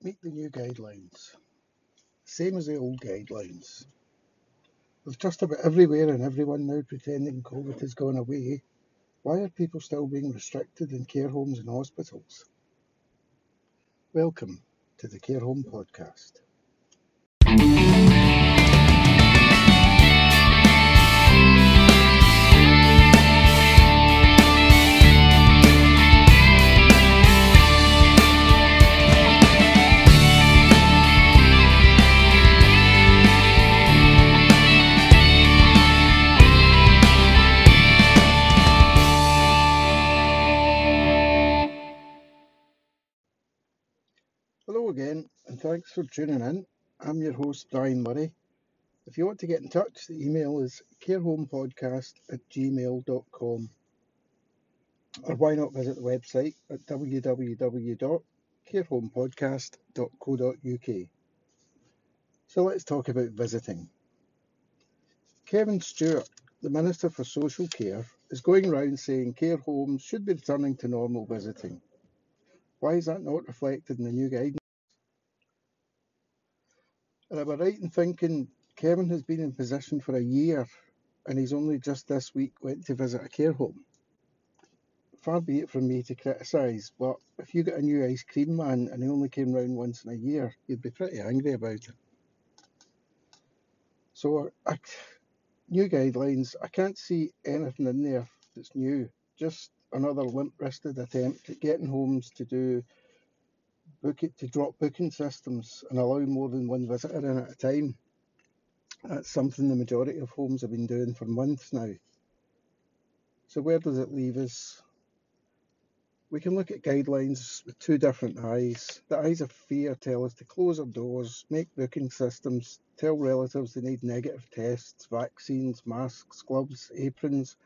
Meet the new guidelines. Same as the old guidelines. With just about everywhere and everyone now pretending COVID has gone away, why are people still being restricted in care homes and hospitals? Welcome to the Care Home Podcast. Again, and thanks for tuning in. I'm your host, Brian Murray. If you want to get in touch, the email is carehomepodcast at gmail.com. Or why not visit the website at www.carehomepodcast.co.uk. So let's talk about visiting. Kevin Stewart, the Minister for Social Care, is going around saying care homes should be returning to normal visiting. Why is that not reflected in the new guidance? And am I right in thinking Kevin has been in position for a year and he's only just this week went to visit a care home? Far be it from me to criticise, but if you got a new ice cream man and he only came round once in a year, you'd be pretty angry about it. So, I, new guidelines, I can't see anything in there that's new. Just another limp-wristed attempt at getting homes to do book it to drop booking systems and allow more than one visitor in at a time. That's something the majority of homes have been doing for months now. So where does it leave us? We can look at guidelines with two different eyes. The eyes of fear tell us to close our doors, make booking systems, tell relatives they need negative tests, vaccines, masks, gloves, aprons.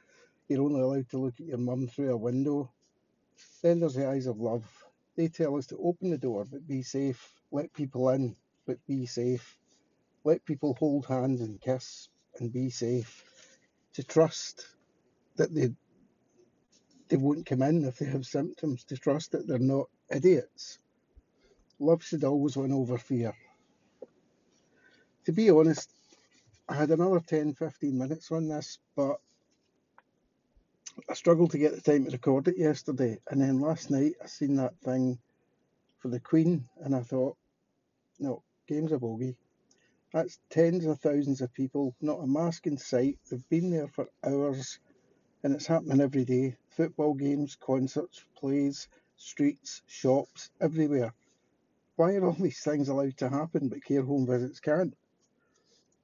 You're only allowed to look at your mum through a window. Then there's the eyes of love. They tell us to open the door but be safe, let people in but be safe, let people hold hands and kiss and be safe, to trust that they they won't come in if they have symptoms, to trust that they're not idiots. Love should always win over fear. To be honest, I had another 10 15 minutes on this, but I struggled to get the time to record it yesterday, and then last night I seen that thing for the Queen, and I thought, no, game's a bogey. That's tens of thousands of people, not a mask in sight. They've been there for hours, and it's happening every day. Football games, concerts, plays, streets, shops, everywhere. Why are all these things allowed to happen, but care home visits can't?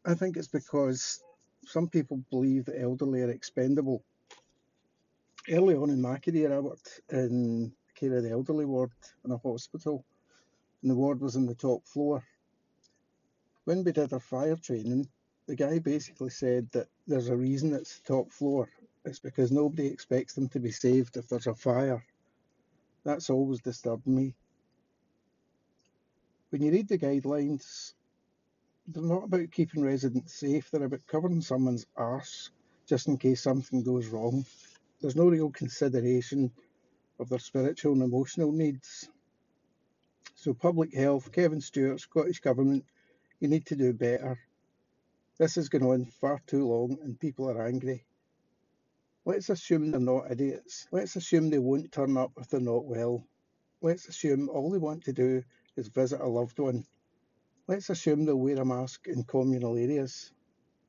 I think it's because some people believe the elderly are expendable early on in my career, I worked in care of the elderly ward in a hospital, and the ward was on the top floor. When we did our fire training, the guy basically said that there's a reason it's the top floor. It's because nobody expects them to be saved if there's a fire. That's always disturbed me. When you read the guidelines, they're not about keeping residents safe, they're about covering someone's arse just in case something goes wrong there's no real consideration of their spiritual and emotional needs. So, public health, Kevin Stewart, Scottish Government, you need to do better. This has gone on far too long and people are angry. Let's assume they're not idiots. Let's assume they won't turn up if they're not well. Let's assume all they want to do is visit a loved one. Let's assume they'll wear a mask in communal areas.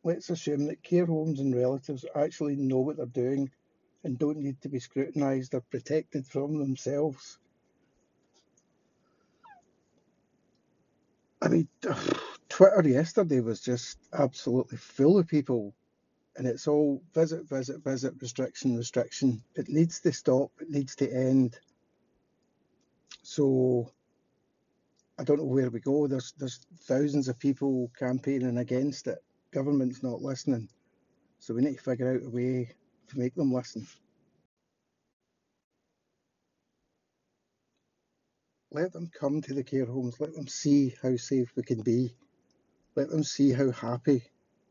Let's assume that care homes and relatives actually know what they're doing and don't need to be scrutinised or protected from themselves. I mean, Twitter yesterday was just absolutely full of people, and it's all visit, visit, visit, restriction, restriction. It needs to stop, it needs to end. So, I don't know where we go. There's there's thousands of people campaigning against it. Government's not listening. So we need to figure out a way to make them listen. Let them come to the care homes, let them see how safe we can be, let them see how happy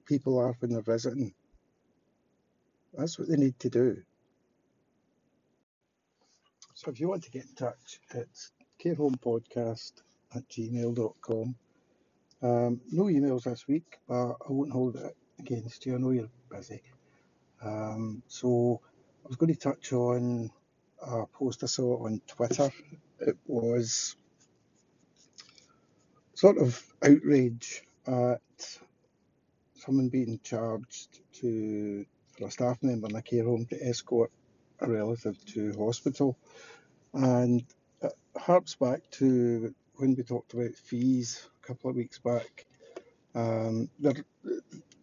people are when they're visiting. That's what they need to do. So if you want to get in touch, it's carehomepodcast at gmail.com. Um, no emails this week, but I won't hold it against you. I know you're busy. Um, so I was going to touch on a post I saw on Twitter. It was sort of outrage at someone being charged to for a staff member in a care home to escort a relative to hospital. And it harps back to when we talked about fees a couple of weeks back. Um,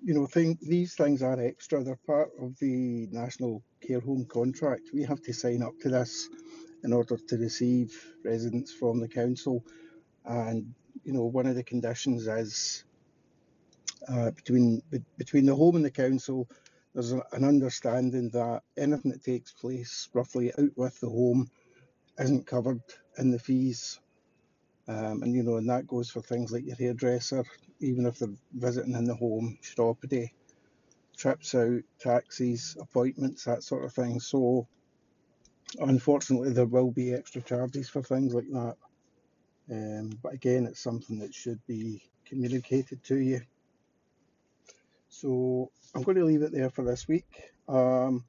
you know, thing, these things are extra. They're part of the national care home contract. We have to sign up to this in order to receive residents from the council. And you know, one of the conditions is uh, between between the home and the council. There's a, an understanding that anything that takes place roughly out with the home isn't covered in the fees. Um, and you know, and that goes for things like your hairdresser, even if they're visiting in the home, chiropody, trips out, taxis, appointments, that sort of thing. So, unfortunately, there will be extra charges for things like that. Um, but again, it's something that should be communicated to you. So, I'm going to leave it there for this week. Um,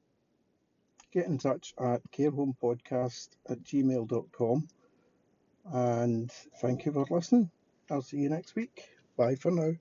get in touch at carehomepodcast at gmail.com. And thank you for listening. I'll see you next week. Bye for now.